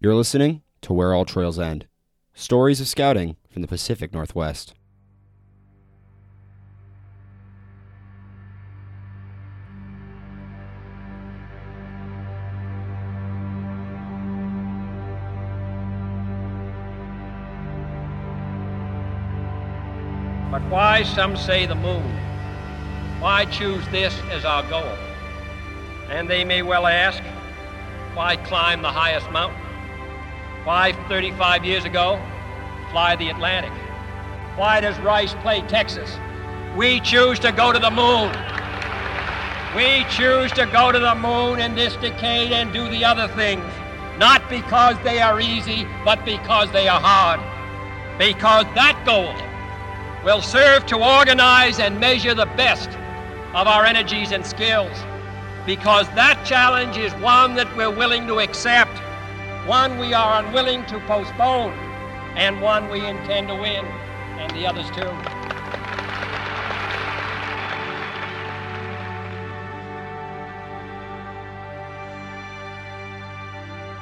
You're listening to Where All Trails End Stories of Scouting from the Pacific Northwest. But why, some say, the moon? Why choose this as our goal? And they may well ask, why climb the highest mountain? Why, 35 years ago, fly the Atlantic? Why does Rice play Texas? We choose to go to the moon. We choose to go to the moon in this decade and do the other things, not because they are easy, but because they are hard. Because that goal will serve to organize and measure the best of our energies and skills. Because that challenge is one that we're willing to accept, one we are unwilling to postpone, and one we intend to win, and the others too.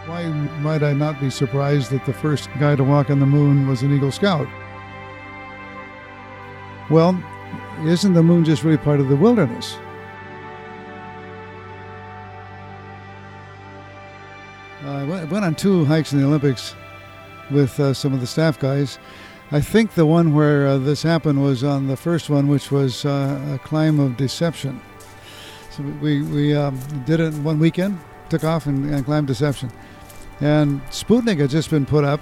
Why might I not be surprised that the first guy to walk on the moon was an Eagle Scout? Well, isn't the moon just really part of the wilderness? I went on two hikes in the Olympics with uh, some of the staff guys. I think the one where uh, this happened was on the first one, which was uh, a climb of deception. So we, we um, did it one weekend, took off and, and climbed Deception. And Sputnik had just been put up.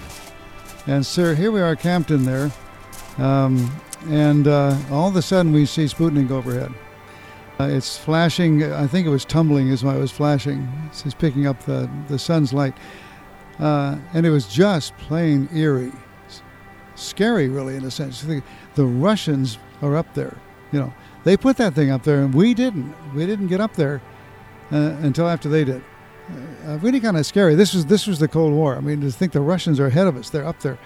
And, sir, here we are camped in there. Um, and uh, all of a sudden we see Sputnik overhead. Uh, it's flashing, I think it was tumbling is why it was flashing. It's, picking up the, the sun's light. Uh, and it was just plain eerie. Scary, really, in a sense. The, the Russians are up there. You know, they put that thing up there, and we didn't. We didn't get up there uh, until after they did. Uh, really kind of scary. This was this was the Cold War. I mean, to think the Russians are ahead of us, they're up there.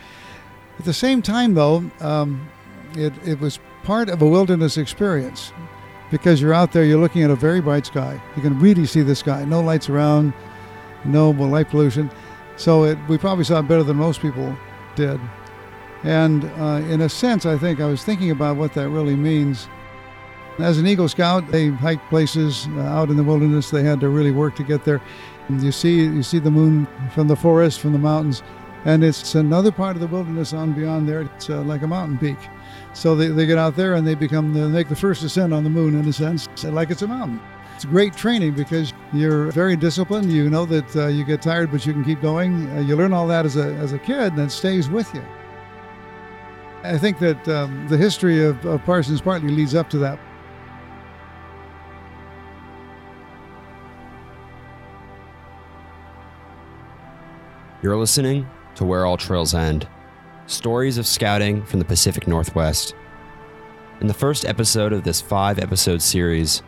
At the same time, though, um, it, it was part of a wilderness experience because you're out there, you're looking at a very bright sky. You can really see the sky. No lights around, no light pollution. So it, we probably saw it better than most people did. And uh, in a sense, I think I was thinking about what that really means. As an Eagle Scout, they hiked places uh, out in the wilderness. They had to really work to get there. And you see, you see the moon from the forest, from the mountains, and it's another part of the wilderness on beyond there. It's uh, like a mountain peak. So they, they get out there and they become the, make the first ascent on the moon in a sense, like it's a mountain. It's great training because you're very disciplined. You know that uh, you get tired, but you can keep going. Uh, you learn all that as a, as a kid, and it stays with you. I think that um, the history of, of Parsons partly leads up to that. You're listening to Where All Trails End Stories of Scouting from the Pacific Northwest. In the first episode of this five episode series,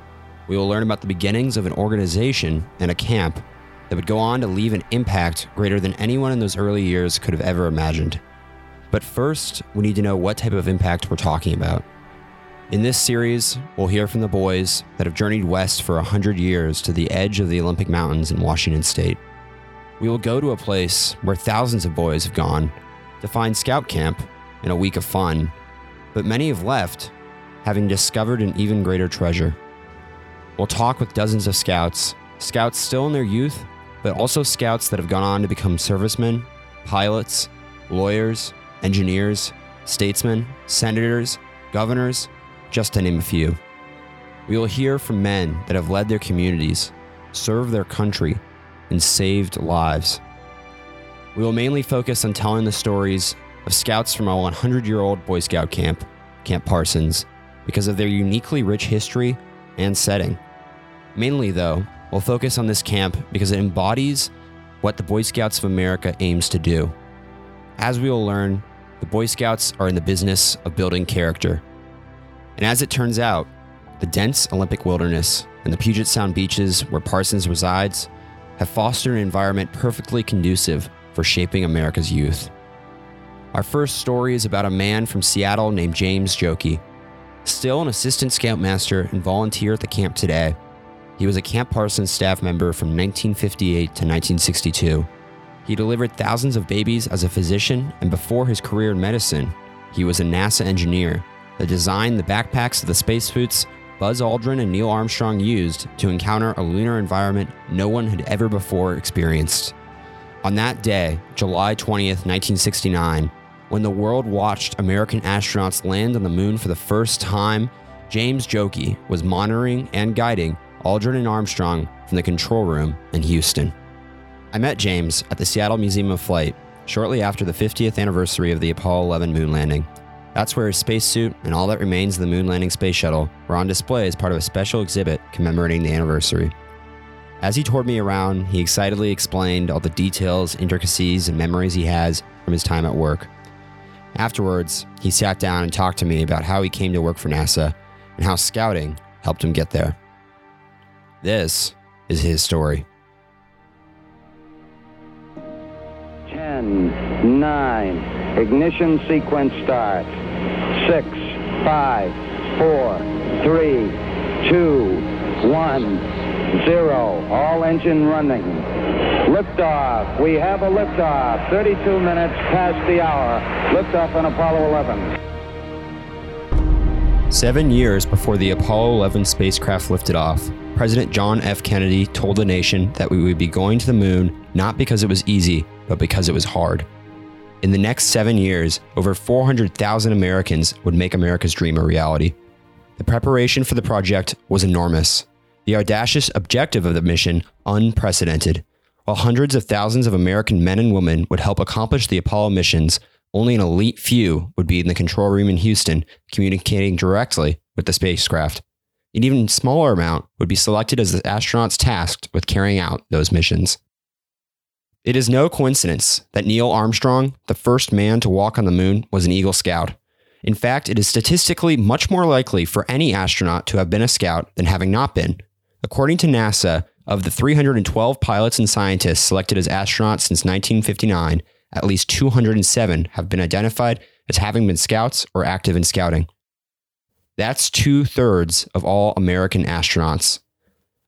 we will learn about the beginnings of an organization and a camp that would go on to leave an impact greater than anyone in those early years could have ever imagined. But first, we need to know what type of impact we're talking about. In this series, we'll hear from the boys that have journeyed west for 100 years to the edge of the Olympic Mountains in Washington state. We will go to a place where thousands of boys have gone to find scout camp and a week of fun, but many have left, having discovered an even greater treasure. We'll talk with dozens of scouts, scouts still in their youth, but also scouts that have gone on to become servicemen, pilots, lawyers, engineers, statesmen, senators, governors, just to name a few. We will hear from men that have led their communities, served their country, and saved lives. We will mainly focus on telling the stories of scouts from a 100 year old Boy Scout camp, Camp Parsons, because of their uniquely rich history and setting. Mainly, though, we'll focus on this camp because it embodies what the Boy Scouts of America aims to do. As we will learn, the Boy Scouts are in the business of building character. And as it turns out, the dense Olympic wilderness and the Puget Sound beaches where Parsons resides have fostered an environment perfectly conducive for shaping America's youth. Our first story is about a man from Seattle named James Joki. Still an assistant scoutmaster and volunteer at the camp today, he was a Camp Parsons staff member from 1958 to 1962. He delivered thousands of babies as a physician, and before his career in medicine, he was a NASA engineer that designed the backpacks of the spacesuits Buzz Aldrin and Neil Armstrong used to encounter a lunar environment no one had ever before experienced. On that day, July 20th, 1969, when the world watched American astronauts land on the moon for the first time, James Joki was monitoring and guiding Aldrin and Armstrong from the control room in Houston. I met James at the Seattle Museum of Flight shortly after the 50th anniversary of the Apollo 11 moon landing. That's where his spacesuit and all that remains of the moon landing space shuttle were on display as part of a special exhibit commemorating the anniversary. As he toured me around, he excitedly explained all the details, intricacies, and memories he has from his time at work. Afterwards, he sat down and talked to me about how he came to work for NASA and how scouting helped him get there. This is his story. 10, 9, ignition sequence start. 6, 5, 4, 3, 2, 1 zero. All engine running. Liftoff. We have a liftoff. 32 minutes past the hour. Liftoff on Apollo 11. Seven years before the Apollo 11 spacecraft lifted off, President John F. Kennedy told the nation that we would be going to the moon not because it was easy, but because it was hard. In the next seven years, over 400,000 Americans would make America's dream a reality. The preparation for the project was enormous. The audacious objective of the mission unprecedented. While hundreds of thousands of American men and women would help accomplish the Apollo missions, only an elite few would be in the control room in Houston communicating directly with the spacecraft. An even smaller amount would be selected as the astronauts tasked with carrying out those missions. It is no coincidence that Neil Armstrong, the first man to walk on the moon, was an Eagle Scout. In fact, it is statistically much more likely for any astronaut to have been a scout than having not been, According to NASA, of the 312 pilots and scientists selected as astronauts since 1959, at least 207 have been identified as having been scouts or active in scouting. That's two thirds of all American astronauts.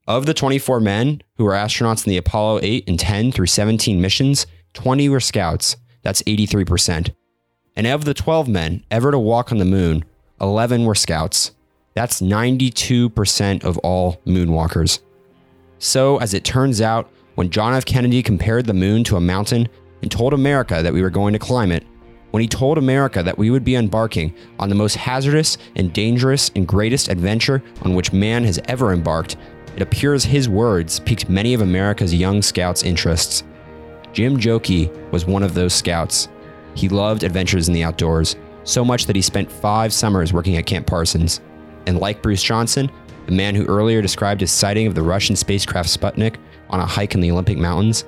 Of the 24 men who were astronauts in the Apollo 8 and 10 through 17 missions, 20 were scouts. That's 83%. And of the 12 men ever to walk on the moon, 11 were scouts. That's 92% of all moonwalkers. So, as it turns out, when John F. Kennedy compared the moon to a mountain and told America that we were going to climb it, when he told America that we would be embarking on the most hazardous and dangerous and greatest adventure on which man has ever embarked, it appears his words piqued many of America's young scouts' interests. Jim Joki was one of those scouts. He loved adventures in the outdoors, so much that he spent five summers working at Camp Parsons. And like Bruce Johnson, the man who earlier described his sighting of the Russian spacecraft Sputnik on a hike in the Olympic Mountains,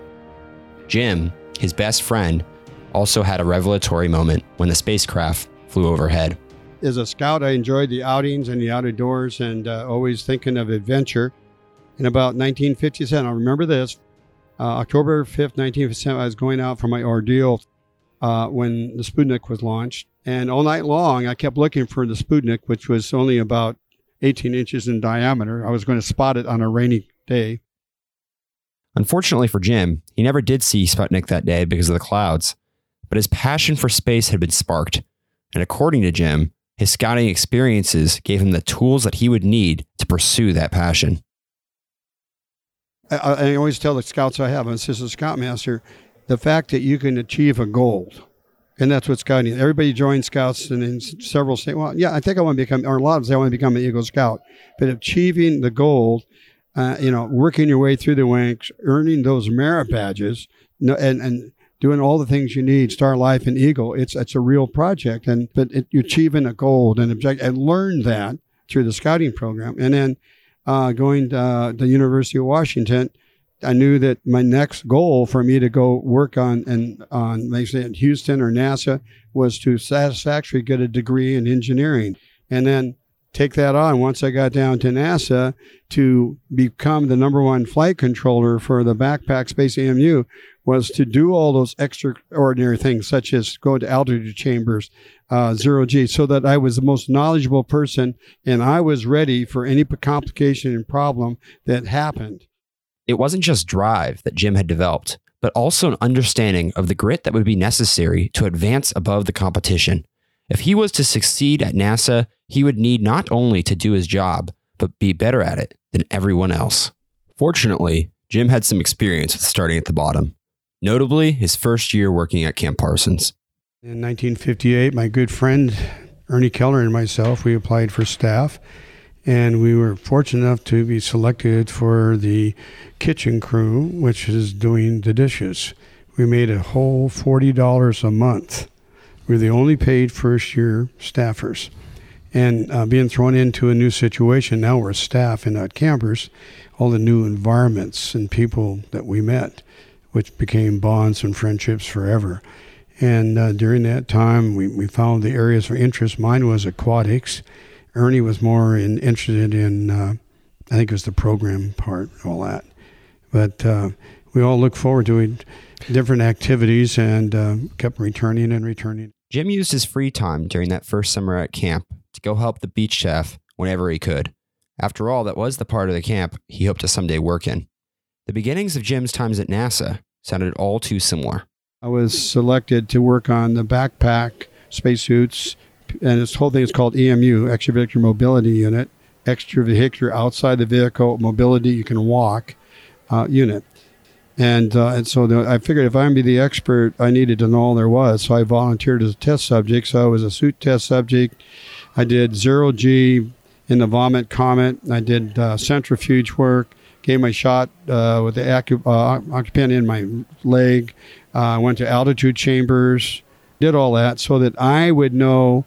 Jim, his best friend, also had a revelatory moment when the spacecraft flew overhead. As a scout, I enjoyed the outings and the outdoors and uh, always thinking of adventure. In about 1957, I remember this uh, October 5th, 1957, I was going out for my ordeal uh, when the Sputnik was launched. And all night long, I kept looking for the Sputnik, which was only about 18 inches in diameter. I was going to spot it on a rainy day. Unfortunately for Jim, he never did see Sputnik that day because of the clouds, but his passion for space had been sparked. And according to Jim, his scouting experiences gave him the tools that he would need to pursue that passion. I, I always tell the scouts I have, I'm a scoutmaster, the fact that you can achieve a goal and that's what scouting. Everybody joins scouts, and in several say, "Well, yeah, I think I want to become," or a lot of them say, "I want to become an Eagle Scout." But achieving the goal, uh, you know, working your way through the ranks, earning those merit badges, and and doing all the things you need, Star Life and Eagle, it's it's a real project, and but it, you're achieving a goal and object, and learn that through the scouting program, and then uh, going to uh, the University of Washington I knew that my next goal for me to go work on and on, say in Houston or NASA, was to satisfactorily get a degree in engineering, and then take that on once I got down to NASA to become the number one flight controller for the backpack space AMU was to do all those extraordinary things such as go to altitude chambers, uh, zero G, so that I was the most knowledgeable person and I was ready for any complication and problem that happened. It wasn't just drive that Jim had developed, but also an understanding of the grit that would be necessary to advance above the competition. If he was to succeed at NASA, he would need not only to do his job, but be better at it than everyone else. Fortunately, Jim had some experience with starting at the bottom, notably his first year working at Camp Parsons. In 1958, my good friend Ernie Keller and myself, we applied for staff, and we were fortunate enough to be selected for the kitchen crew, which is doing the dishes. We made a whole $40 a month. We were the only paid first year staffers. And uh, being thrown into a new situation, now we're staff and not campers, all the new environments and people that we met, which became bonds and friendships forever. And uh, during that time, we, we found the areas of interest. Mine was aquatics. Ernie was more in, interested in, uh, I think it was the program part, all that. But uh, we all look forward to different activities and uh, kept returning and returning. Jim used his free time during that first summer at camp to go help the beach staff whenever he could. After all, that was the part of the camp he hoped to someday work in. The beginnings of Jim's times at NASA sounded all too similar. I was selected to work on the backpack spacesuits, and this whole thing is called EMU, Extravehicular Mobility Unit, extravehicular outside the vehicle mobility, you can walk uh, unit. And, uh, and so the, I figured if I'm be the expert, I needed to know all there was. So I volunteered as a test subject. So I was a suit test subject. I did zero G in the Vomit Comet. I did uh, centrifuge work gave my shot uh, with the acu- uh, occupant in my leg. I uh, went to altitude chambers, did all that so that I would know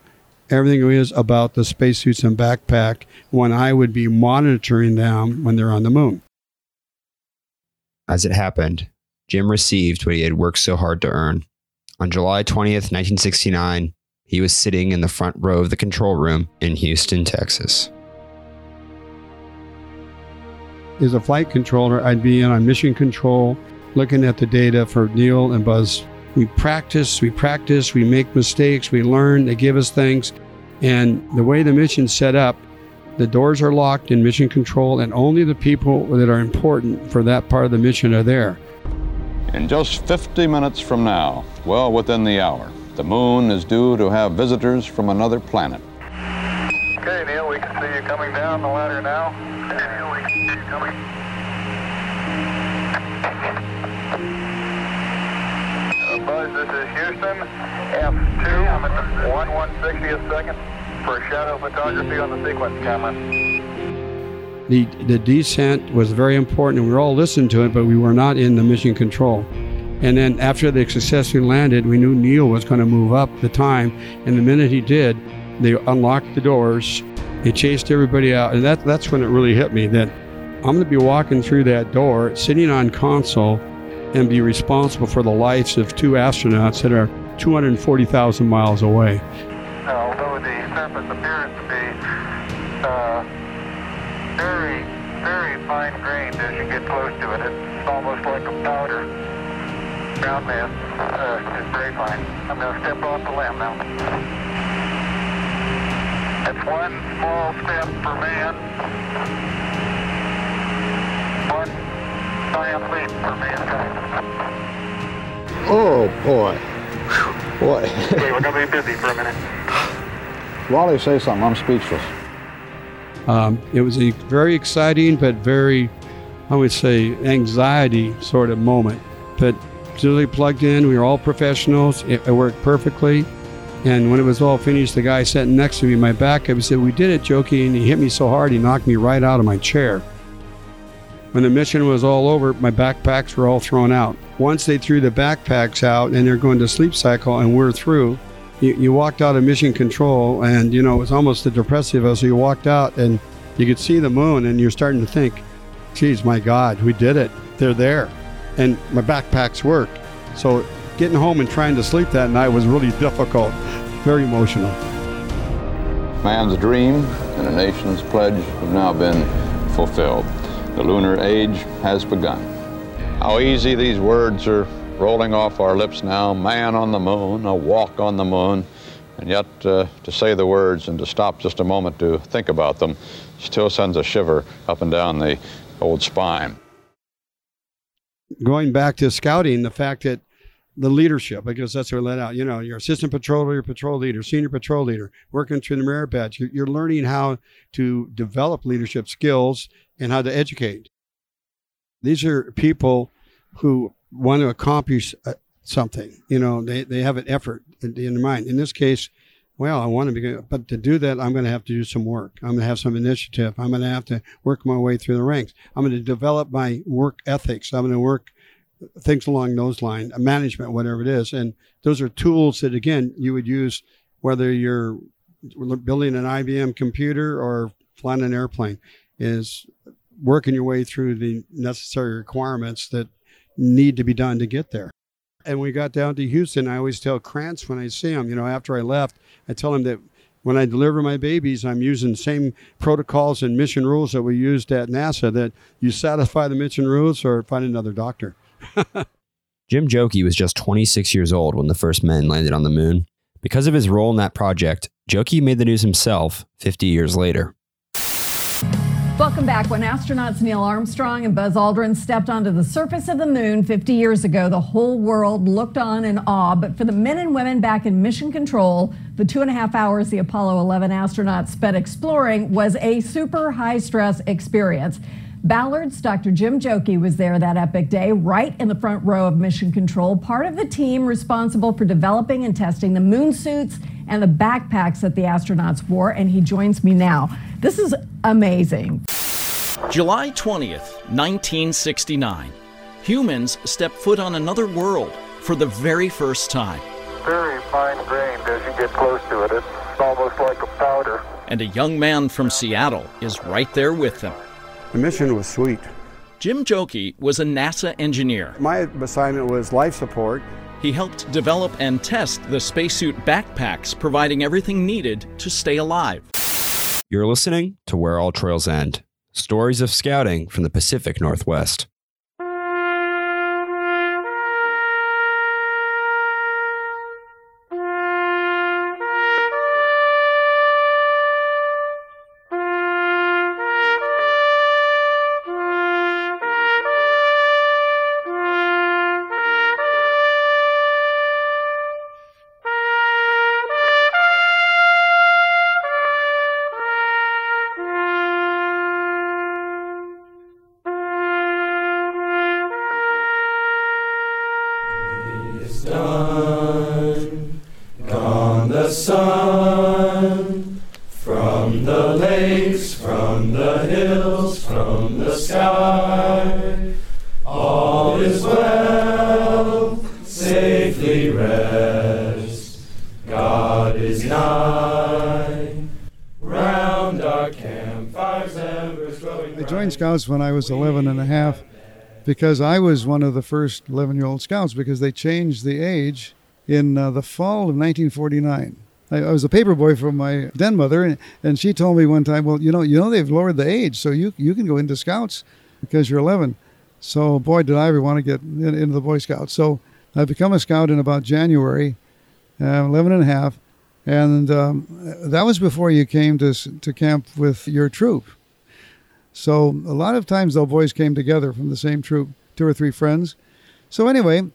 everything is about the spacesuits and backpack when I would be monitoring them when they're on the moon. As it happened, Jim received what he had worked so hard to earn. On July 20th, 1969, he was sitting in the front row of the control room in Houston, Texas as a flight controller, I'd be in on mission control, looking at the data for Neil and Buzz. We practice, we practice, we make mistakes, we learn, they give us things. And the way the mission's set up, the doors are locked in mission control, and only the people that are important for that part of the mission are there. In just 50 minutes from now, well within the hour, the moon is due to have visitors from another planet. Okay, Neil, we can see you coming down the ladder now. Neil, we can see you coming. Houston, F2, I'm at the 1 160th second for shadow photography on the sequence camera. The, the descent was very important, and we all listening to it, but we were not in the mission control. And then after they successfully landed, we knew Neil was going to move up the time, and the minute he did, they unlocked the doors. They chased everybody out. And that, that's when it really hit me that I'm going to be walking through that door, sitting on console, and be responsible for the lives of two astronauts that are 240,000 miles away. Although the surface appears to be uh, very, very fine grained as you get close to it, it's almost like a powder. Ground mass uh, is very fine. I'm going to step off the LM now. It's one small step for man, one giant leap for mankind. Oh boy. Boy. okay, we're going to be busy for a minute. Wally, say something. I'm speechless. Um, it was a very exciting, but very, I would say, anxiety sort of moment. But Julie plugged in. We were all professionals. It, it worked perfectly. And when it was all finished, the guy sitting next to me, my back, I said, We did it, Joki. And he hit me so hard, he knocked me right out of my chair. When the mission was all over, my backpacks were all thrown out. Once they threw the backpacks out and they're going to sleep cycle and we're through, you, you walked out of mission control and, you know, it was almost a depressive. So you walked out and you could see the moon and you're starting to think, geez, my God, we did it. They're there. And my backpacks work. So getting home and trying to sleep that night was really difficult, very emotional. Man's dream and a nation's pledge have now been fulfilled. The lunar age has begun. How easy these words are rolling off our lips now man on the moon, a walk on the moon. And yet, uh, to say the words and to stop just a moment to think about them still sends a shiver up and down the old spine. going back to scouting, the fact that the leadership, because that's what let out. You know, your assistant patrol leader, patrol leader, senior patrol leader, working through the merit badge. You're, you're learning how to develop leadership skills and how to educate. These are people who want to accomplish uh, something. You know, they, they have an effort in, their mind. In this case, well, I want to be, but to do that, I'm going to have to do some work. I'm going to have some initiative. I'm going to have to work my way through the ranks. I'm going to develop my work ethics. I'm going to work things along those lines, management, whatever it is. And those are tools that, again, you would use whether you're building an IBM computer or flying an airplane, is working your way through the necessary requirements that need to be done to get there. And we got down to Houston. I always tell Kranz when I see him, you know, after I left, I tell him that when I deliver my babies, I'm using the same protocols and mission rules that we used at NASA that you satisfy the mission rules or find another doctor. Jim Joki was just 26 years old when the first men landed on the moon. Because of his role in that project, Joki made the news himself 50 years later. Welcome back. When astronauts Neil Armstrong and Buzz Aldrin stepped onto the surface of the moon 50 years ago, the whole world looked on in awe. But for the men and women back in mission control, the two and a half hours the Apollo 11 astronauts spent exploring was a super high stress experience. Ballard's Dr. Jim Joki was there that epic day, right in the front row of Mission Control, part of the team responsible for developing and testing the moon suits and the backpacks that the astronauts wore, and he joins me now. This is amazing. July 20th, 1969. Humans step foot on another world for the very first time. Very fine grained as you get close to it. It's almost like a powder. And a young man from Seattle is right there with them. The mission was sweet. Jim Joki was a NASA engineer. My assignment was life support. He helped develop and test the spacesuit backpacks, providing everything needed to stay alive. You're listening to Where All Trails End Stories of Scouting from the Pacific Northwest. When I was 11 and a half because I was one of the first 11 year old Scouts because they changed the age in uh, the fall of 1949. I, I was a paper boy for my den mother, and, and she told me one time, "Well, you know, you know they've lowered the age, so you you can go into Scouts because you're 11." So, boy, did I ever want to get in, into the Boy Scouts. So, I become a Scout in about January, uh, 11 and a half, and um, that was before you came to to camp with your troop. So a lot of times, though, boys came together from the same troop, two or three friends. So anyway,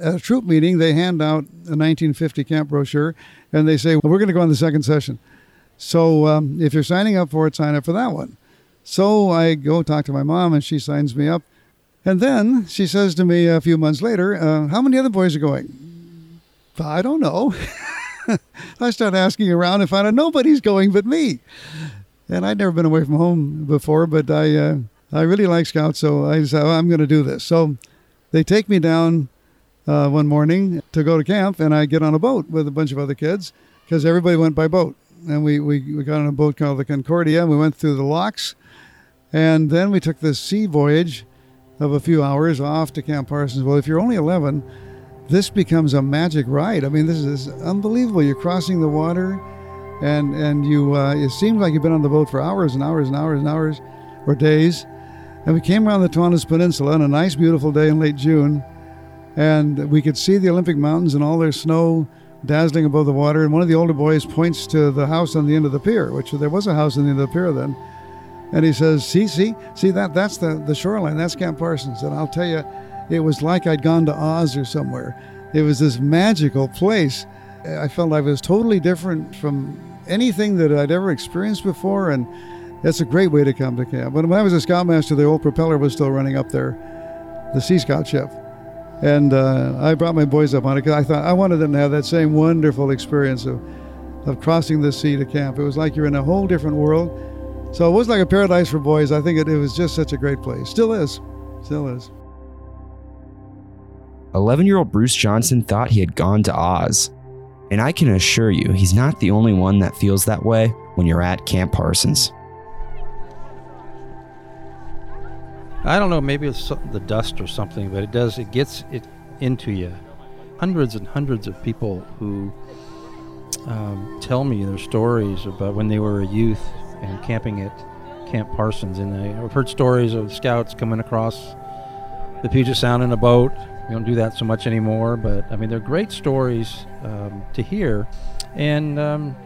at a troop meeting, they hand out a 1950 camp brochure, and they say, well, "We're going to go on the second session. So um, if you're signing up for it, sign up for that one." So I go talk to my mom, and she signs me up. And then she says to me a few months later, uh, "How many other boys are going?" I don't know. I start asking around and find out nobody's going but me and I'd never been away from home before, but I uh, I really like Scouts, so I said oh, I'm going to do this. So they take me down uh, one morning to go to camp, and I get on a boat with a bunch of other kids because everybody went by boat, and we, we we got on a boat called the Concordia. And we went through the locks, and then we took this sea voyage of a few hours off to Camp Parsons. Well, if you're only 11, this becomes a magic ride. I mean, this is unbelievable. You're crossing the water and and you uh, it seems like you've been on the boat for hours and hours and hours and hours or days. And we came around the Toandos Peninsula on a nice beautiful day in late June. And we could see the Olympic Mountains and all their snow dazzling above the water. And one of the older boys points to the house on the end of the pier which there was a house on the end of the pier then. And he says see see see that that's the the shoreline that's Camp Parsons. And I'll tell you it was like I'd gone to Oz or somewhere. It was this magical place. I felt I was totally different from anything that I'd ever experienced before, and that's a great way to come to camp. But when I was a scoutmaster, the old propeller was still running up there, the Sea Scout ship. And uh, I brought my boys up on it because I thought I wanted them to have that same wonderful experience of, of crossing the sea to camp. It was like you're in a whole different world. So it was like a paradise for boys. I think it, it was just such a great place. Still is. Still is. 11 year old Bruce Johnson thought he had gone to Oz. And I can assure you, he's not the only one that feels that way when you're at Camp Parsons. I don't know, maybe it's the dust or something, but it does, it gets it into you. Hundreds and hundreds of people who um, tell me their stories about when they were a youth and camping at Camp Parsons. And I, I've heard stories of scouts coming across the Puget Sound in a boat. We don't do that so much anymore, but I mean, they're great stories um, to hear. And um,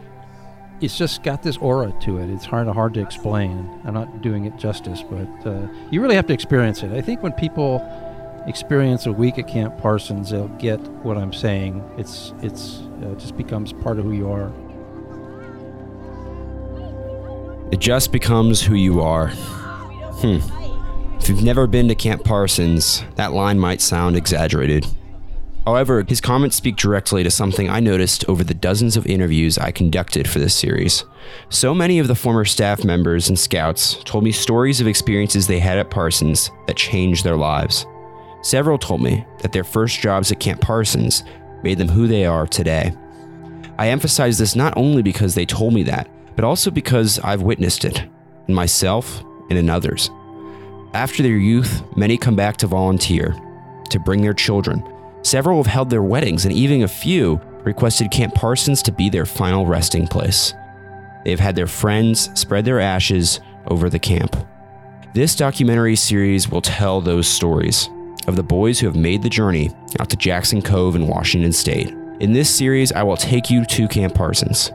it's just got this aura to it. It's hard hard to explain. I'm not doing it justice, but uh, you really have to experience it. I think when people experience a week at Camp Parsons, they'll get what I'm saying. It's it's uh, just becomes part of who you are. It just becomes who you are. Hmm. If you've never been to Camp Parsons, that line might sound exaggerated. However, his comments speak directly to something I noticed over the dozens of interviews I conducted for this series. So many of the former staff members and scouts told me stories of experiences they had at Parsons that changed their lives. Several told me that their first jobs at Camp Parsons made them who they are today. I emphasize this not only because they told me that, but also because I've witnessed it in myself and in others. After their youth, many come back to volunteer, to bring their children, Several have held their weddings, and even a few requested Camp Parsons to be their final resting place. They've had their friends spread their ashes over the camp. This documentary series will tell those stories of the boys who have made the journey out to Jackson Cove in Washington State. In this series, I will take you to Camp Parsons.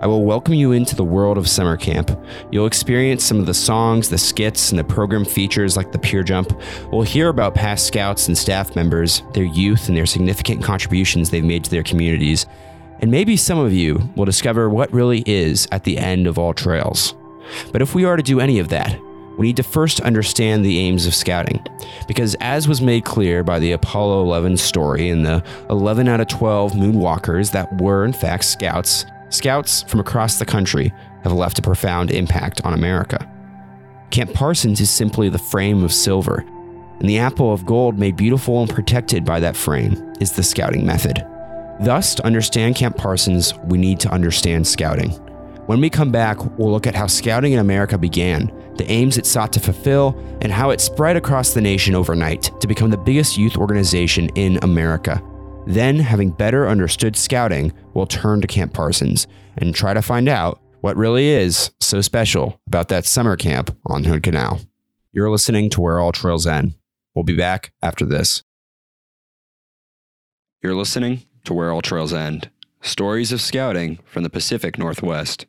I will welcome you into the world of summer camp. You'll experience some of the songs, the skits, and the program features like the Pier Jump. We'll hear about past scouts and staff members, their youth, and their significant contributions they've made to their communities. And maybe some of you will discover what really is at the end of all trails. But if we are to do any of that, we need to first understand the aims of scouting. Because, as was made clear by the Apollo 11 story and the 11 out of 12 moonwalkers that were, in fact, scouts, Scouts from across the country have left a profound impact on America. Camp Parsons is simply the frame of silver, and the apple of gold made beautiful and protected by that frame is the scouting method. Thus, to understand Camp Parsons, we need to understand scouting. When we come back, we'll look at how scouting in America began, the aims it sought to fulfill, and how it spread across the nation overnight to become the biggest youth organization in America. Then, having better understood scouting, we'll turn to Camp Parsons and try to find out what really is so special about that summer camp on Hood Canal. You're listening to Where All Trails End. We'll be back after this. You're listening to Where All Trails End stories of scouting from the Pacific Northwest.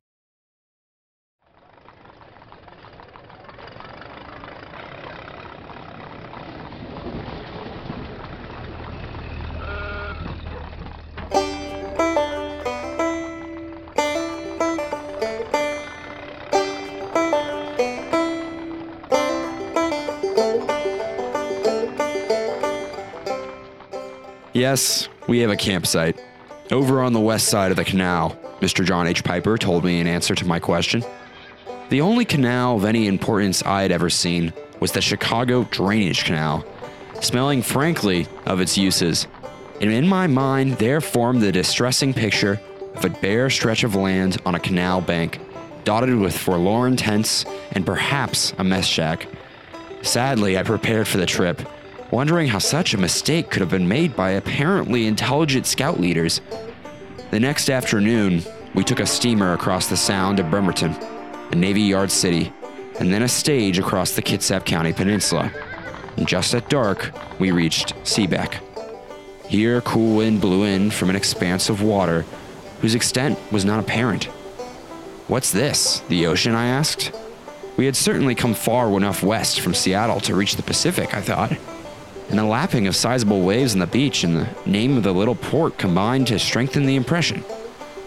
Yes, we have a campsite. Over on the west side of the canal, Mr. John H. Piper told me in answer to my question. The only canal of any importance I had ever seen was the Chicago Drainage Canal, smelling frankly of its uses. And in my mind, there formed the distressing picture of a bare stretch of land on a canal bank, dotted with forlorn tents and perhaps a mess shack. Sadly, I prepared for the trip wondering how such a mistake could have been made by apparently intelligent scout leaders. The next afternoon, we took a steamer across the Sound to Bremerton, a Navy Yard city, and then a stage across the Kitsap County Peninsula. And just at dark, we reached Seabeck. Here, a cool wind blew in from an expanse of water whose extent was not apparent. What's this? The ocean? I asked. We had certainly come far enough west from Seattle to reach the Pacific, I thought. And the lapping of sizable waves on the beach and the name of the little port combined to strengthen the impression.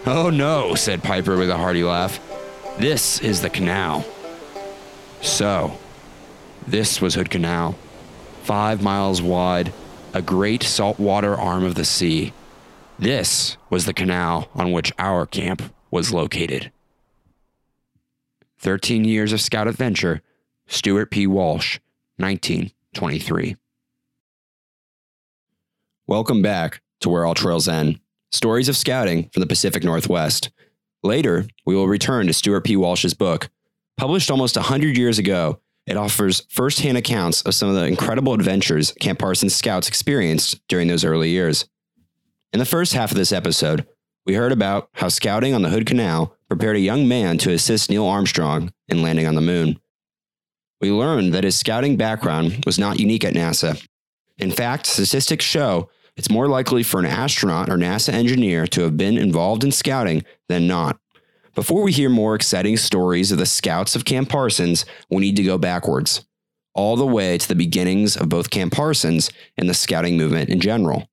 Oh no, said Piper with a hearty laugh. This is the canal. So, this was Hood Canal, five miles wide, a great saltwater arm of the sea. This was the canal on which our camp was located. 13 years of scout adventure, Stuart P. Walsh, 1923. Welcome back to Where All Trails End Stories of Scouting from the Pacific Northwest. Later, we will return to Stuart P. Walsh's book. Published almost 100 years ago, it offers firsthand accounts of some of the incredible adventures Camp Parsons scouts experienced during those early years. In the first half of this episode, we heard about how scouting on the Hood Canal prepared a young man to assist Neil Armstrong in landing on the moon. We learned that his scouting background was not unique at NASA. In fact, statistics show it's more likely for an astronaut or NASA engineer to have been involved in scouting than not. Before we hear more exciting stories of the scouts of Camp Parsons, we need to go backwards, all the way to the beginnings of both Camp Parsons and the scouting movement in general.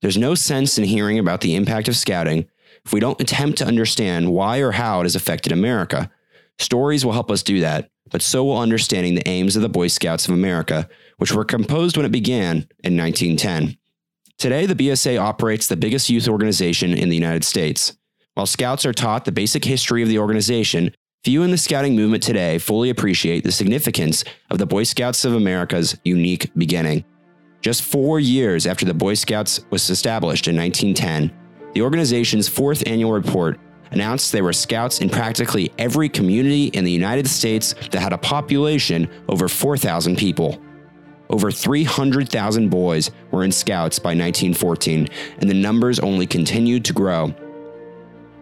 There's no sense in hearing about the impact of scouting if we don't attempt to understand why or how it has affected America. Stories will help us do that, but so will understanding the aims of the Boy Scouts of America, which were composed when it began in 1910. Today, the BSA operates the biggest youth organization in the United States. While scouts are taught the basic history of the organization, few in the scouting movement today fully appreciate the significance of the Boy Scouts of America's unique beginning. Just four years after the Boy Scouts was established in 1910, the organization's fourth annual report announced there were scouts in practically every community in the United States that had a population over 4,000 people. Over 300,000 boys were in scouts by 1914, and the numbers only continued to grow.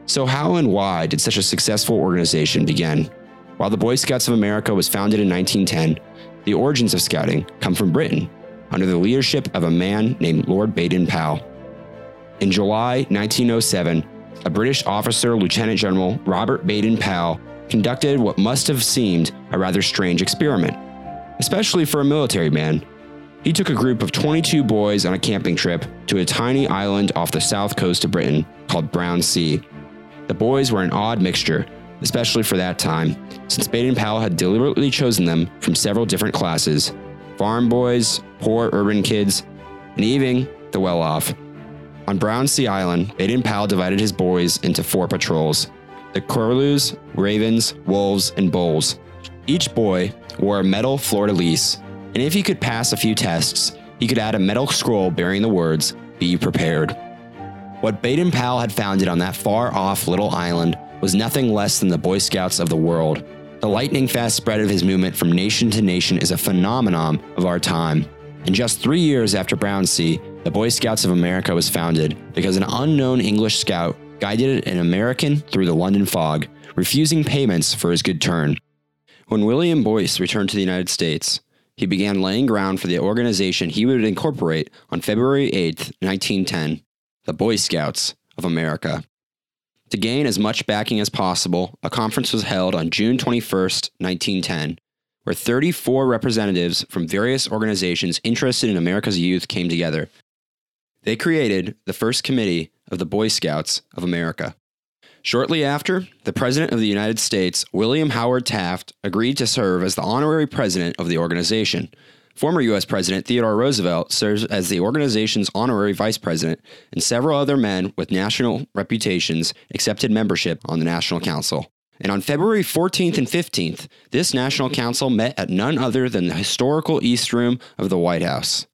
So, how and why did such a successful organization begin? While the Boy Scouts of America was founded in 1910, the origins of scouting come from Britain, under the leadership of a man named Lord Baden-Powell. In July 1907, a British officer, Lieutenant General Robert Baden-Powell, conducted what must have seemed a rather strange experiment especially for a military man. He took a group of 22 boys on a camping trip to a tiny island off the south coast of Britain called Brownsea. The boys were an odd mixture, especially for that time, since Baden Powell had deliberately chosen them from several different classes farm boys, poor urban kids, and even the well off. On Brownsea Island, Baden Powell divided his boys into four patrols the Curlews, Ravens, Wolves, and Bulls. Each boy wore a metal fleur de and if he could pass a few tests, he could add a metal scroll bearing the words, Be prepared. What Baden Powell had founded on that far off little island was nothing less than the Boy Scouts of the world. The lightning fast spread of his movement from nation to nation is a phenomenon of our time. And just three years after Brownsea, the Boy Scouts of America was founded because an unknown English scout guided an American through the London fog, refusing payments for his good turn. When William Boyce returned to the United States, he began laying ground for the organization he would incorporate on February 8, 1910, the Boy Scouts of America. To gain as much backing as possible, a conference was held on June 21, 1910, where 34 representatives from various organizations interested in America's youth came together. They created the first committee of the Boy Scouts of America. Shortly after, the President of the United States, William Howard Taft, agreed to serve as the honorary president of the organization. Former U.S. President Theodore Roosevelt serves as the organization's honorary vice president, and several other men with national reputations accepted membership on the National Council. And on February 14th and 15th, this National Council met at none other than the historical East Room of the White House.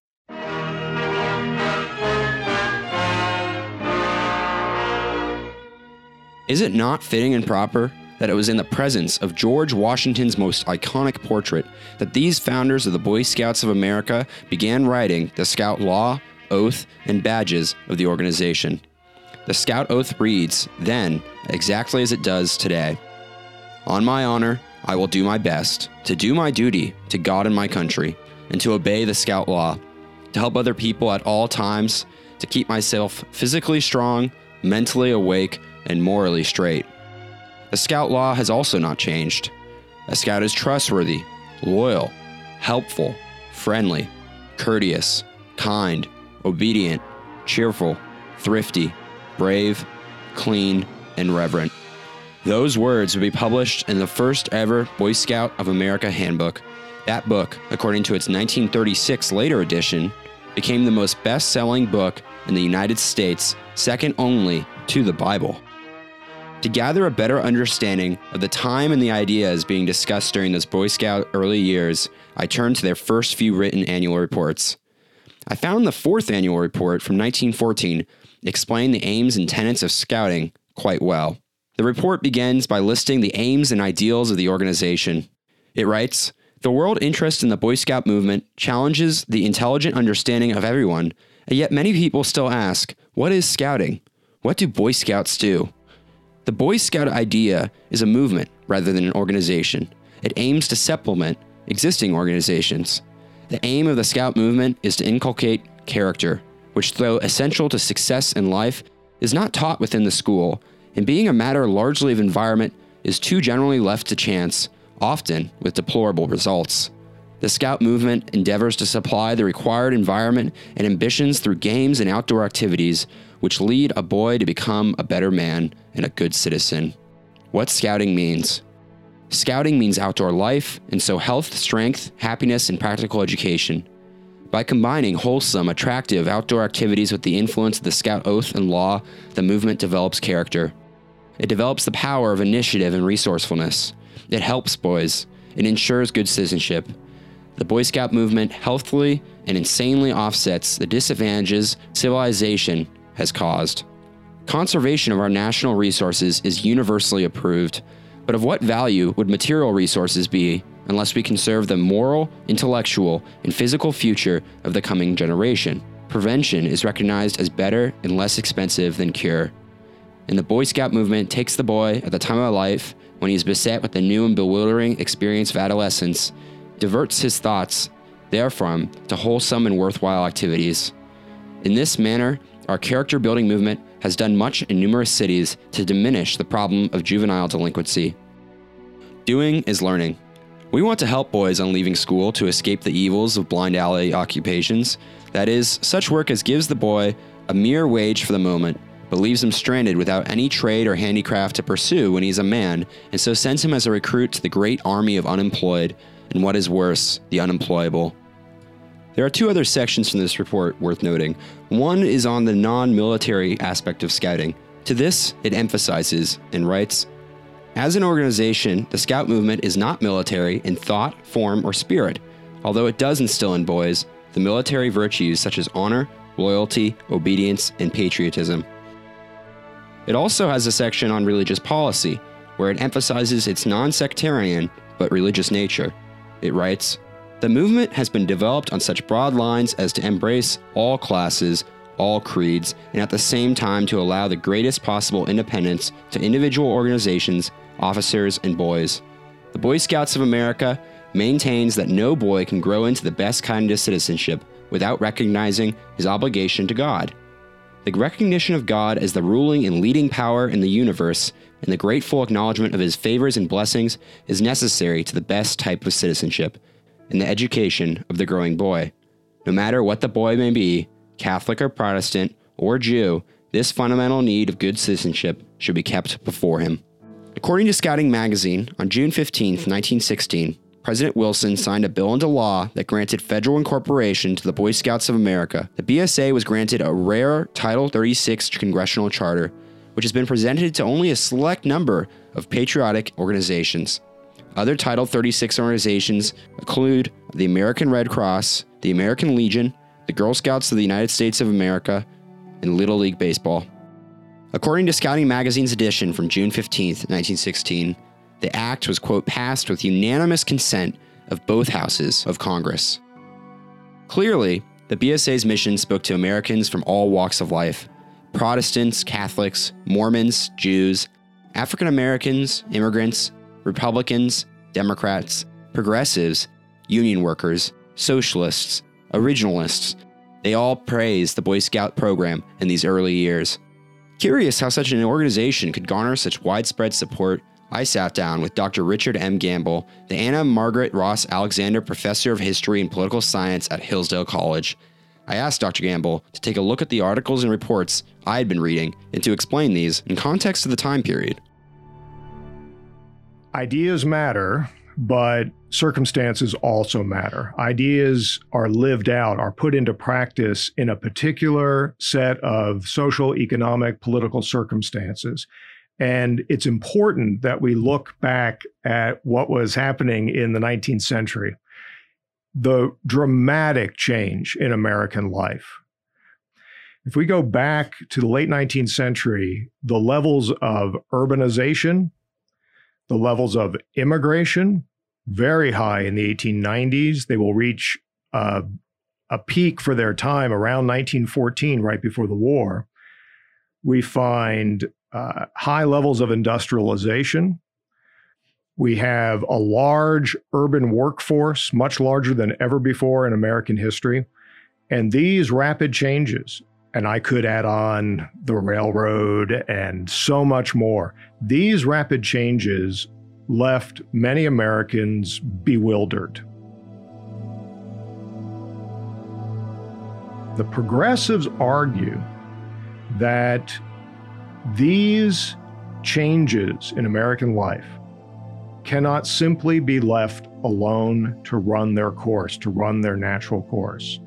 Is it not fitting and proper that it was in the presence of George Washington's most iconic portrait that these founders of the Boy Scouts of America began writing the Scout Law, Oath, and Badges of the organization? The Scout Oath reads, then, exactly as it does today On my honor, I will do my best to do my duty to God and my country, and to obey the Scout Law, to help other people at all times, to keep myself physically strong, mentally awake, and morally straight. The Scout Law has also not changed. A Scout is trustworthy, loyal, helpful, friendly, courteous, kind, obedient, cheerful, thrifty, brave, clean, and reverent. Those words would be published in the first ever Boy Scout of America handbook. That book, according to its 1936 later edition, became the most best selling book in the United States, second only to the Bible. To gather a better understanding of the time and the ideas being discussed during those Boy Scout early years, I turned to their first few written annual reports. I found the fourth annual report from 1914 explained the aims and tenets of scouting quite well. The report begins by listing the aims and ideals of the organization. It writes The world interest in the Boy Scout movement challenges the intelligent understanding of everyone, and yet many people still ask, What is scouting? What do Boy Scouts do? The Boy Scout idea is a movement rather than an organization. It aims to supplement existing organizations. The aim of the Scout movement is to inculcate character, which, though essential to success in life, is not taught within the school, and being a matter largely of environment, is too generally left to chance, often with deplorable results. The Scout movement endeavors to supply the required environment and ambitions through games and outdoor activities, which lead a boy to become a better man and a good citizen. What Scouting means. Scouting means outdoor life, and so health, strength, happiness, and practical education. By combining wholesome, attractive outdoor activities with the influence of the Scout oath and law, the movement develops character. It develops the power of initiative and resourcefulness. It helps boys. It ensures good citizenship. The Boy Scout movement healthily and insanely offsets the disadvantages civilization has caused. Conservation of our national resources is universally approved, but of what value would material resources be unless we conserve the moral, intellectual, and physical future of the coming generation? Prevention is recognized as better and less expensive than cure. And the Boy Scout movement takes the boy at the time of life when he is beset with the new and bewildering experience of adolescence, diverts his thoughts therefrom to wholesome and worthwhile activities. In this manner, our character building movement has done much in numerous cities to diminish the problem of juvenile delinquency. Doing is learning. We want to help boys on leaving school to escape the evils of blind alley occupations. That is, such work as gives the boy a mere wage for the moment, but leaves him stranded without any trade or handicraft to pursue when he's a man, and so sends him as a recruit to the great army of unemployed, and what is worse, the unemployable. There are two other sections from this report worth noting. One is on the non military aspect of scouting. To this, it emphasizes and writes As an organization, the scout movement is not military in thought, form, or spirit, although it does instill in boys the military virtues such as honor, loyalty, obedience, and patriotism. It also has a section on religious policy, where it emphasizes its non sectarian but religious nature. It writes The movement has been developed on such broad lines as to embrace all classes, all creeds, and at the same time to allow the greatest possible independence to individual organizations, officers, and boys. The Boy Scouts of America maintains that no boy can grow into the best kind of citizenship without recognizing his obligation to God. The recognition of God as the ruling and leading power in the universe and the grateful acknowledgement of his favors and blessings is necessary to the best type of citizenship and the education of the growing boy. No matter what the boy may be, Catholic or Protestant or Jew, this fundamental need of good citizenship should be kept before him. According to Scouting Magazine, on June 15, 1916, President Wilson signed a bill into law that granted federal incorporation to the Boy Scouts of America. The BSA was granted a rare Title 36 congressional charter, which has been presented to only a select number of patriotic organizations. Other Title 36 organizations include the American Red Cross, the American Legion, the Girl Scouts of the United States of America, and Little League Baseball. According to Scouting Magazine's edition from June 15, 1916, the act was, quote, passed with unanimous consent of both houses of Congress. Clearly, the BSA's mission spoke to Americans from all walks of life Protestants, Catholics, Mormons, Jews, African Americans, immigrants, Republicans, Democrats, progressives, union workers, socialists, originalists. They all praised the Boy Scout program in these early years. Curious how such an organization could garner such widespread support I sat down with Dr. Richard M. Gamble, the Anna Margaret Ross Alexander Professor of History and Political Science at Hillsdale College. I asked Dr. Gamble to take a look at the articles and reports I had been reading and to explain these in context of the time period. Ideas matter, but circumstances also matter. Ideas are lived out, are put into practice in a particular set of social, economic, political circumstances. And it's important that we look back at what was happening in the 19th century, the dramatic change in American life. If we go back to the late 19th century, the levels of urbanization, the levels of immigration, very high in the 1890s. They will reach uh, a peak for their time around 1914, right before the war. We find uh, high levels of industrialization. We have a large urban workforce, much larger than ever before in American history. And these rapid changes, and I could add on the railroad and so much more, these rapid changes left many Americans bewildered. The progressives argue that these changes in American life cannot simply be left alone to run their course, to run their natural course.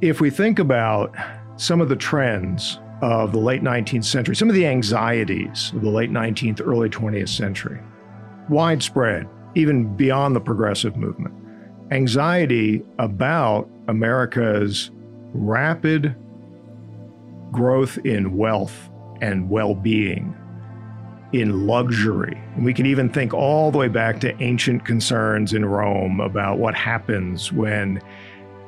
If we think about some of the trends of the late 19th century, some of the anxieties of the late 19th, early 20th century, widespread, even beyond the progressive movement. Anxiety about America's rapid growth in wealth and well being, in luxury. We can even think all the way back to ancient concerns in Rome about what happens when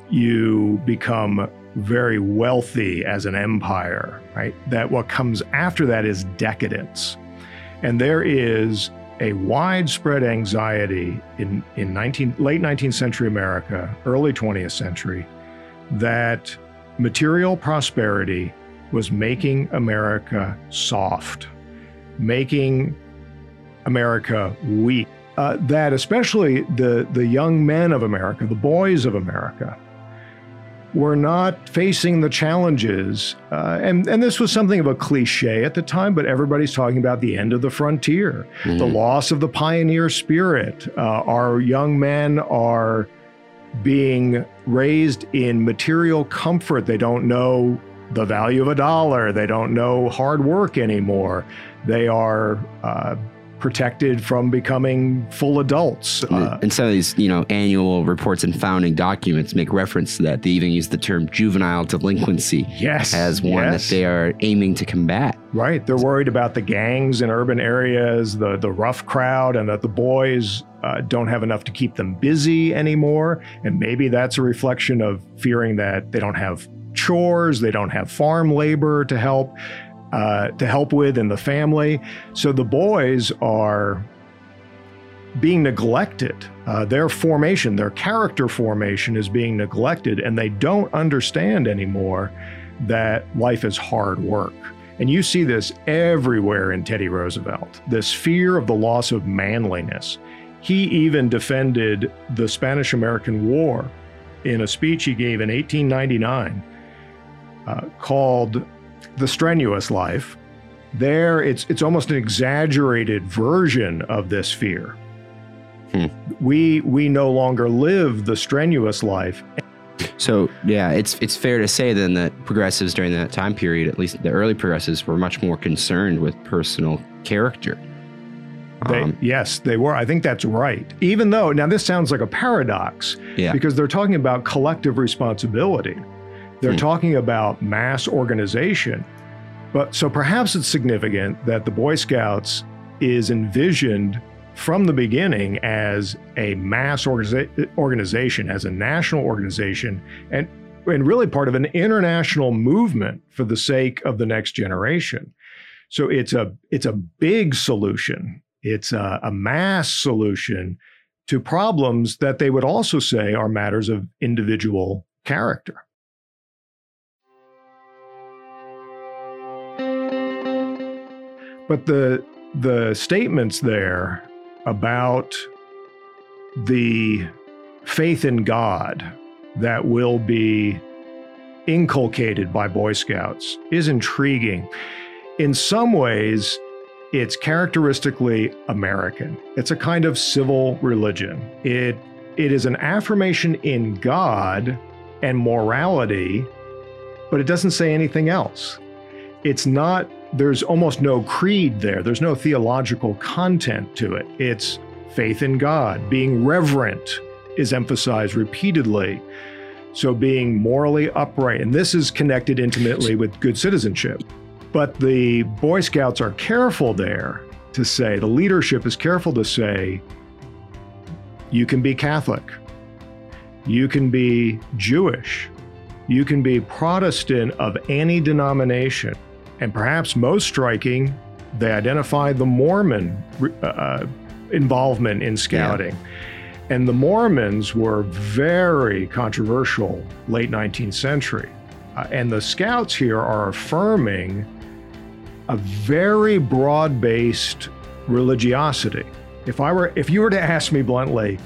you become very wealthy as an empire, right? That what comes after that is decadence. And there is a widespread anxiety in, in 19, late 19th century America, early 20th century, that material prosperity was making America soft, making America weak. Uh, that especially the, the young men of America, the boys of America, were not facing the challenges. Uh, and, and this was something of a cliche at the time, but everybody's talking about the end of the frontier, mm-hmm. the loss of the pioneer spirit. Uh, our young men are being raised in material comfort. They don't know the value of a dollar, they don't know hard work anymore. They are. Uh, protected from becoming full adults. Uh, and some of these, you know, annual reports and founding documents make reference to that. They even use the term juvenile delinquency yes, as one yes. that they are aiming to combat. Right. They're worried about the gangs in urban areas, the the rough crowd, and that the boys uh, don't have enough to keep them busy anymore. And maybe that's a reflection of fearing that they don't have chores, they don't have farm labor to help uh, to help with in the family. So the boys are being neglected. Uh, their formation, their character formation is being neglected, and they don't understand anymore that life is hard work. And you see this everywhere in Teddy Roosevelt this fear of the loss of manliness. He even defended the Spanish American War in a speech he gave in 1899 uh, called the strenuous life, there it's it's almost an exaggerated version of this fear. Hmm. We we no longer live the strenuous life. So yeah, it's it's fair to say then that progressives during that time period, at least the early progressives, were much more concerned with personal character. They, um, yes, they were. I think that's right. Even though now this sounds like a paradox, yeah. because they're talking about collective responsibility. They're hmm. talking about mass organization. But so perhaps it's significant that the Boy Scouts is envisioned from the beginning as a mass organiza- organization, as a national organization, and, and really part of an international movement for the sake of the next generation. So it's a it's a big solution. It's a, a mass solution to problems that they would also say are matters of individual character. But the the statements there about the faith in God that will be inculcated by Boy Scouts is intriguing. In some ways, it's characteristically American. It's a kind of civil religion. It it is an affirmation in God and morality, but it doesn't say anything else. It's not there's almost no creed there. There's no theological content to it. It's faith in God. Being reverent is emphasized repeatedly. So being morally upright, and this is connected intimately with good citizenship. But the Boy Scouts are careful there to say, the leadership is careful to say, you can be Catholic, you can be Jewish, you can be Protestant of any denomination. And perhaps most striking, they identify the Mormon uh, involvement in scouting. Yeah. And the Mormons were very controversial late 19th century. Uh, and the scouts here are affirming a very broad-based religiosity. If I were if you were to ask me bluntly,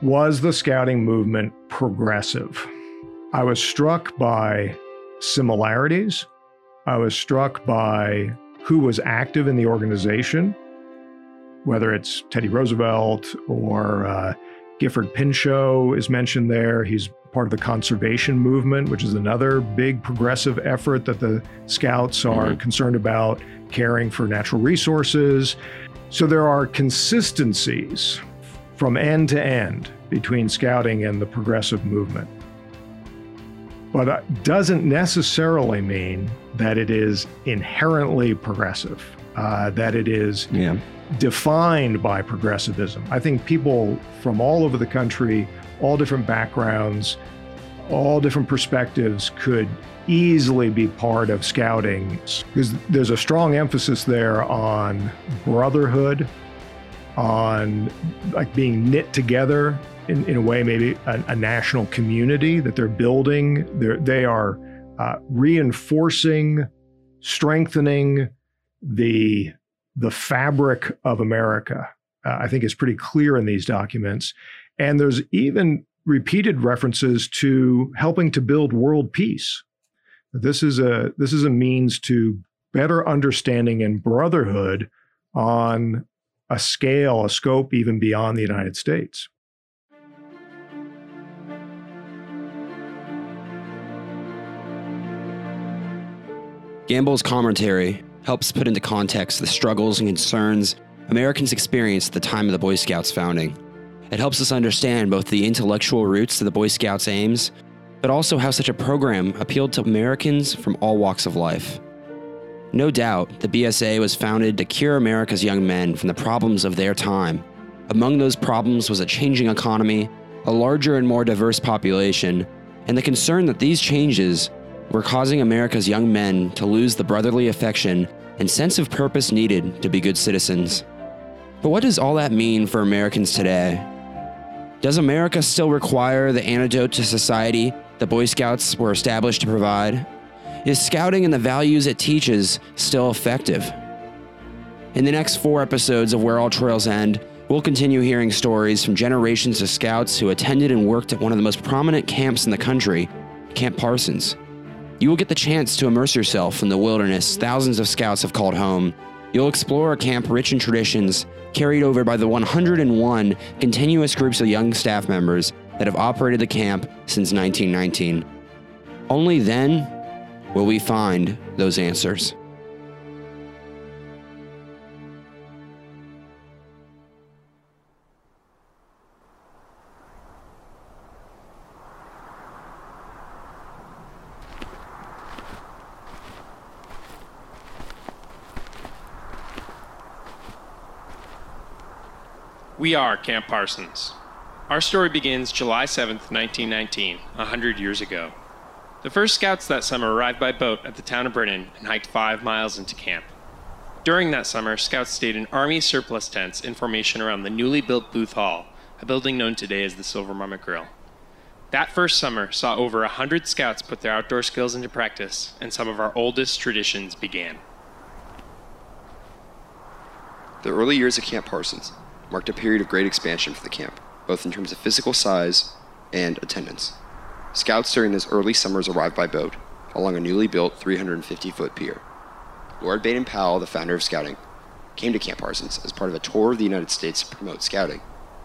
was the scouting movement progressive? I was struck by similarities. I was struck by who was active in the organization whether it's Teddy Roosevelt or uh, Gifford Pinchot is mentioned there. He's part of the conservation movement, which is another big progressive effort that the Scouts are mm-hmm. concerned about caring for natural resources. So there are consistencies from end to end between Scouting and the progressive movement. But it doesn't necessarily mean that it is inherently progressive, uh, that it is yeah defined by progressivism. I think people from all over the country, all different backgrounds, all different perspectives could easily be part of scouting because there's a strong emphasis there on brotherhood, on like being knit together in, in a way, maybe a, a national community that they're building. They're, they are uh, reinforcing, strengthening the the fabric of America, uh, I think is pretty clear in these documents. And there's even repeated references to helping to build world peace. This is a this is a means to better understanding and brotherhood on a scale, a scope even beyond the United States. Gamble's commentary helps put into context the struggles and concerns Americans experienced at the time of the Boy Scouts founding. It helps us understand both the intellectual roots to the Boy Scouts' aims, but also how such a program appealed to Americans from all walks of life. No doubt, the BSA was founded to cure America's young men from the problems of their time. Among those problems was a changing economy, a larger and more diverse population, and the concern that these changes were causing America's young men to lose the brotherly affection and sense of purpose needed to be good citizens. But what does all that mean for Americans today? Does America still require the antidote to society the Boy Scouts were established to provide? Is scouting and the values it teaches still effective? In the next four episodes of Where All Trails End, we'll continue hearing stories from generations of scouts who attended and worked at one of the most prominent camps in the country, Camp Parsons. You will get the chance to immerse yourself in the wilderness thousands of scouts have called home. You'll explore a camp rich in traditions carried over by the 101 continuous groups of young staff members that have operated the camp since 1919. Only then will we find those answers. We are Camp Parsons. Our story begins July 7, 1919, a hundred years ago. The first scouts that summer arrived by boat at the town of Brinnon and hiked five miles into camp. During that summer, scouts stayed in Army surplus tents in formation around the newly built Booth Hall, a building known today as the Silver Marmot Grill. That first summer saw over a hundred scouts put their outdoor skills into practice, and some of our oldest traditions began. The early years of Camp Parsons marked a period of great expansion for the camp, both in terms of physical size and attendance. Scouts during those early summers arrived by boat along a newly built 350 foot pier. Lord Baden Powell, the founder of Scouting, came to Camp Parsons as part of a tour of the United States to promote Scouting.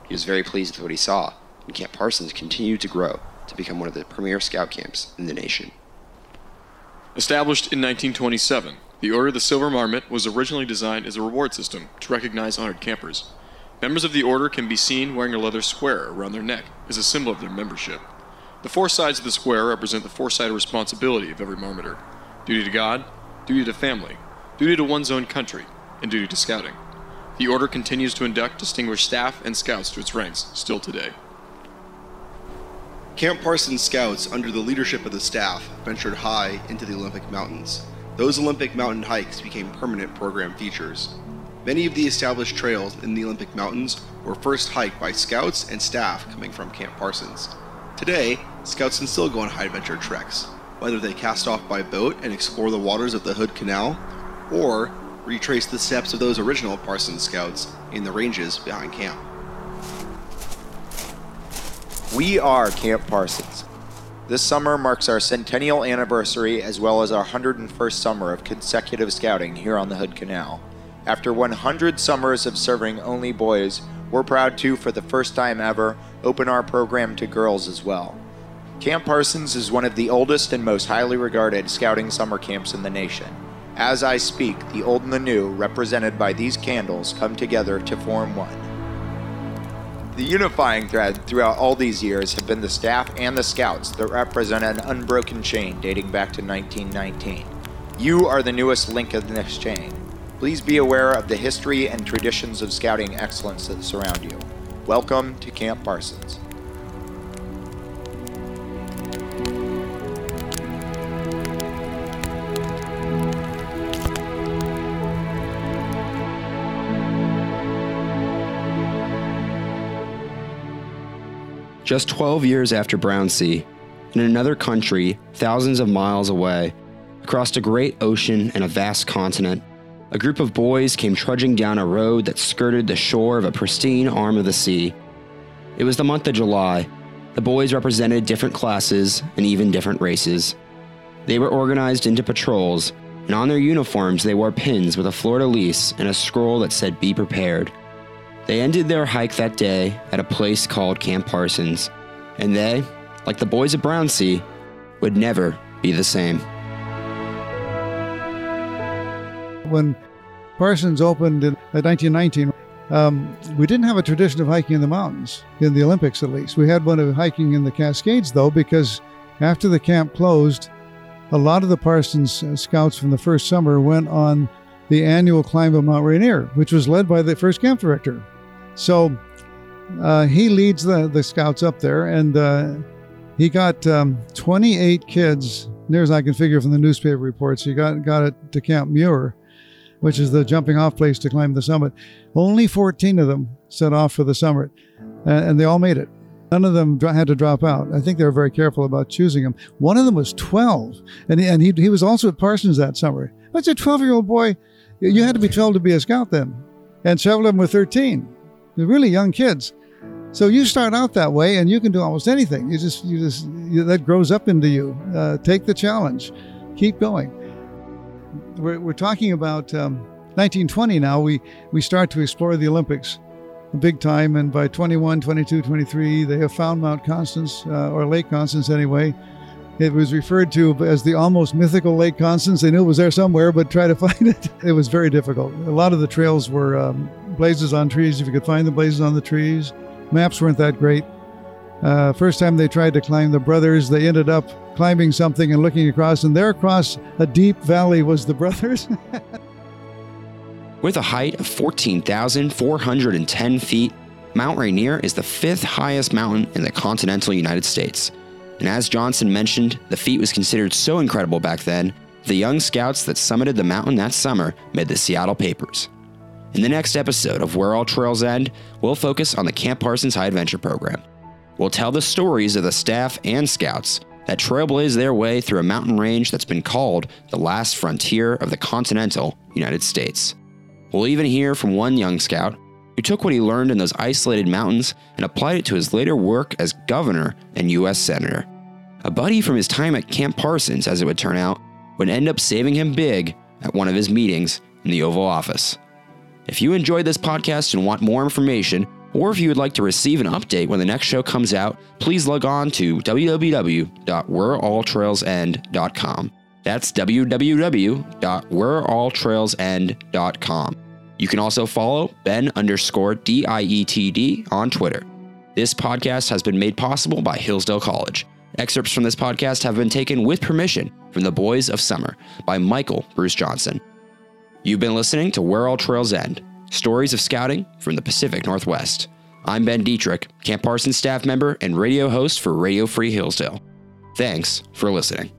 He was very pleased with what he saw, and Camp Parsons continued to grow to become one of the premier scout camps in the nation. Established in 1927, the Order of the Silver Marmot was originally designed as a reward system to recognize honored campers. Members of the Order can be seen wearing a leather square around their neck as a symbol of their membership. The four sides of the square represent the four-sided responsibility of every marmoter duty to God, duty to family, duty to one's own country, and duty to scouting. The Order continues to induct distinguished staff and scouts to its ranks still today. Camp Parsons scouts, under the leadership of the staff, ventured high into the Olympic Mountains. Those Olympic mountain hikes became permanent program features. Many of the established trails in the Olympic Mountains were first hiked by scouts and staff coming from Camp Parsons. Today, scouts can still go on high adventure treks, whether they cast off by boat and explore the waters of the Hood Canal, or retrace the steps of those original Parsons scouts in the ranges behind camp. We are Camp Parsons. This summer marks our centennial anniversary as well as our 101st summer of consecutive scouting here on the Hood Canal. After 100 summers of serving only boys, we're proud to, for the first time ever, open our program to girls as well. Camp Parsons is one of the oldest and most highly regarded scouting summer camps in the nation. As I speak, the old and the new, represented by these candles, come together to form one. The unifying thread throughout all these years have been the staff and the scouts that represent an unbroken chain dating back to 1919. You are the newest link in this chain. Please be aware of the history and traditions of scouting excellence that surround you. Welcome to Camp Parsons. Just 12 years after Brownsea, in another country, thousands of miles away, across a great ocean and a vast continent, a group of boys came trudging down a road that skirted the shore of a pristine arm of the sea. It was the month of July. The boys represented different classes and even different races. They were organized into patrols, and on their uniforms they wore pins with a de lis and a scroll that said, Be prepared. They ended their hike that day at a place called Camp Parsons, and they, like the boys at Brownsea, would never be the same. When Parsons opened in 1919, um, we didn't have a tradition of hiking in the mountains, in the Olympics at least. We had one of hiking in the Cascades, though, because after the camp closed, a lot of the Parsons uh, scouts from the first summer went on the annual climb of Mount Rainier, which was led by the first camp director. So uh, he leads the, the scouts up there, and uh, he got um, 28 kids, near as I can figure from the newspaper reports. He got, got it to Camp Muir, which is the jumping off place to climb the summit. Only 14 of them set off for the summit, and they all made it. None of them had to drop out. I think they were very careful about choosing them. One of them was 12, and he, and he, he was also at Parsons that summer. That's a 12 year old boy. You had to be 12 to be a scout then, and several of them were 13. They're really young kids. So you start out that way, and you can do almost anything. You just, you just, you, that grows up into you. Uh, take the challenge, keep going. We're, we're talking about um, 1920 now. We we start to explore the Olympics, big time, and by 21, 22, 23, they have found Mount Constance uh, or Lake Constance anyway. It was referred to as the almost mythical Lake Constance. They knew it was there somewhere, but try to find it. It was very difficult. A lot of the trails were um, blazes on trees, if you could find the blazes on the trees. Maps weren't that great. Uh, first time they tried to climb the brothers, they ended up climbing something and looking across, and there across a deep valley was the brothers. With a height of 14,410 feet, Mount Rainier is the fifth highest mountain in the continental United States. And as Johnson mentioned, the feat was considered so incredible back then, the young scouts that summited the mountain that summer made the Seattle papers. In the next episode of Where All Trails End, we'll focus on the Camp Parsons High Adventure Program. We'll tell the stories of the staff and scouts that trailblaze their way through a mountain range that's been called the last frontier of the continental United States. We'll even hear from one young scout who took what he learned in those isolated mountains and applied it to his later work as governor and U.S. Senator. a buddy from his time at Camp Parsons, as it would turn out, would end up saving him big at one of his meetings in the Oval Office. If you enjoyed this podcast and want more information, or if you would like to receive an update when the next show comes out, please log on to www.wherealltrailsend.com. That's www.wherealltrailsend.com. You can also follow Ben underscore DIETD on Twitter. This podcast has been made possible by Hillsdale College. Excerpts from this podcast have been taken with permission from the Boys of Summer by Michael Bruce Johnson. You've been listening to Where All Trails End Stories of Scouting from the Pacific Northwest. I'm Ben Dietrich, Camp Parsons staff member and radio host for Radio Free Hillsdale. Thanks for listening.